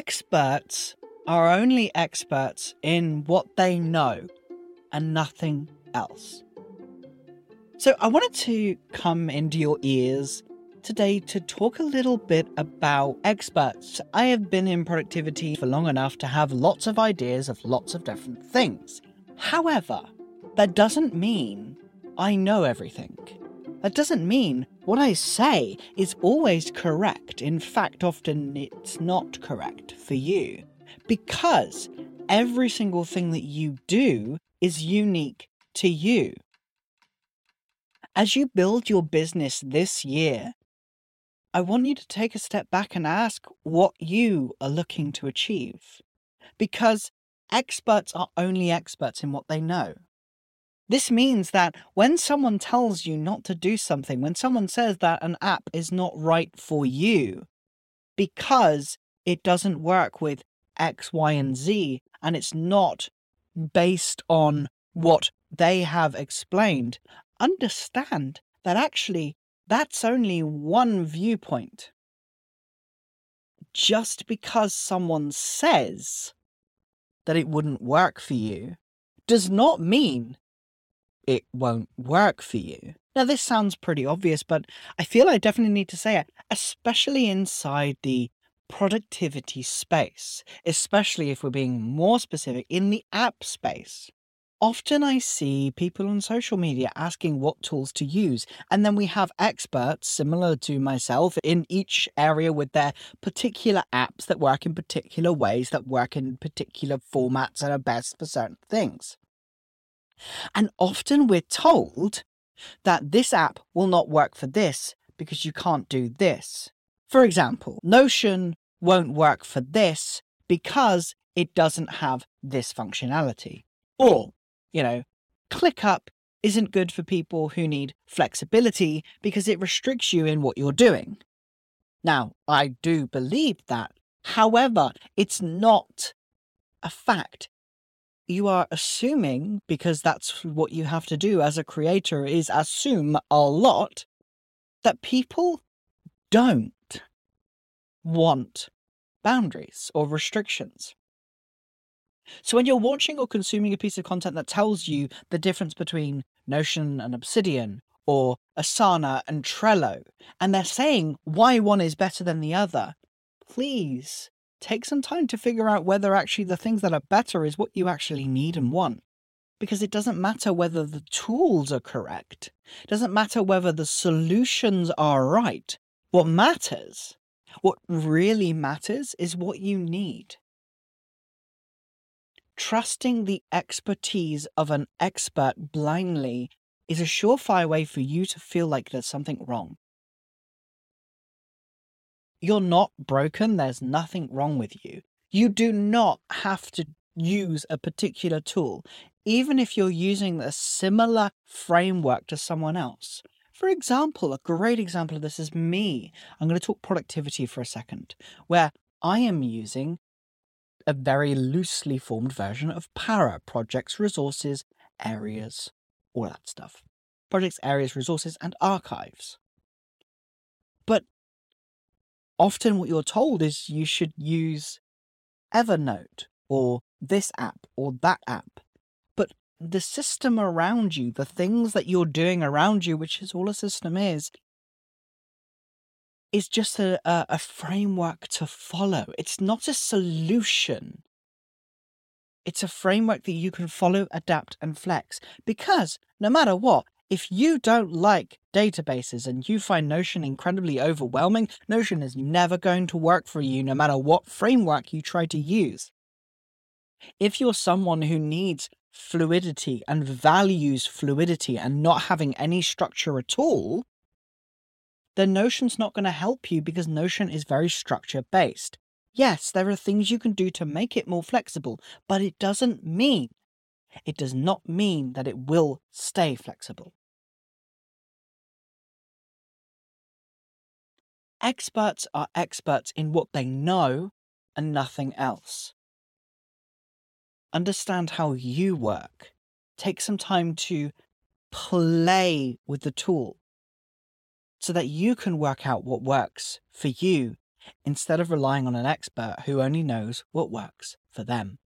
Experts are only experts in what they know and nothing else. So, I wanted to come into your ears today to talk a little bit about experts. I have been in productivity for long enough to have lots of ideas of lots of different things. However, that doesn't mean I know everything. That doesn't mean what I say is always correct. In fact, often it's not correct for you. Because every single thing that you do is unique to you. As you build your business this year, I want you to take a step back and ask what you are looking to achieve. Because experts are only experts in what they know. This means that when someone tells you not to do something, when someone says that an app is not right for you because it doesn't work with X, Y, and Z, and it's not based on what they have explained, understand that actually that's only one viewpoint. Just because someone says that it wouldn't work for you does not mean it won't work for you. Now, this sounds pretty obvious, but I feel I definitely need to say it, especially inside the productivity space, especially if we're being more specific in the app space. Often I see people on social media asking what tools to use, and then we have experts similar to myself in each area with their particular apps that work in particular ways, that work in particular formats and are best for certain things. And often we're told that this app will not work for this because you can't do this. For example, Notion won't work for this because it doesn't have this functionality. Or you know, ClickUp isn't good for people who need flexibility because it restricts you in what you're doing. Now, I do believe that. However, it's not a fact. You are assuming, because that's what you have to do as a creator, is assume a lot that people don't want boundaries or restrictions. So when you're watching or consuming a piece of content that tells you the difference between Notion and Obsidian or Asana and Trello, and they're saying why one is better than the other, please take some time to figure out whether actually the things that are better is what you actually need and want. Because it doesn't matter whether the tools are correct. It doesn't matter whether the solutions are right. What matters, what really matters, is what you need. Trusting the expertise of an expert blindly is a surefire way for you to feel like there's something wrong. You're not broken, there's nothing wrong with you. You do not have to use a particular tool, even if you're using a similar framework to someone else. For example, a great example of this is me. I'm going to talk productivity for a second, where I am using a very loosely formed version of Para projects, resources, areas, all that stuff. Projects, areas, resources, and archives. But often what you're told is you should use Evernote or this app or that app. But the system around you, the things that you're doing around you, which is all a system is, is just a, a, a framework to follow. It's not a solution. It's a framework that you can follow, adapt, and flex. Because no matter what, if you don't like databases and you find Notion incredibly overwhelming, Notion is never going to work for you no matter what framework you try to use. If you're someone who needs fluidity and values fluidity and not having any structure at all, then Notion's not going to help you because Notion is very structure based. Yes, there are things you can do to make it more flexible, but it doesn't mean, it does not mean that it will stay flexible. Experts are experts in what they know and nothing else. Understand how you work. Take some time to play with the tool so that you can work out what works for you instead of relying on an expert who only knows what works for them.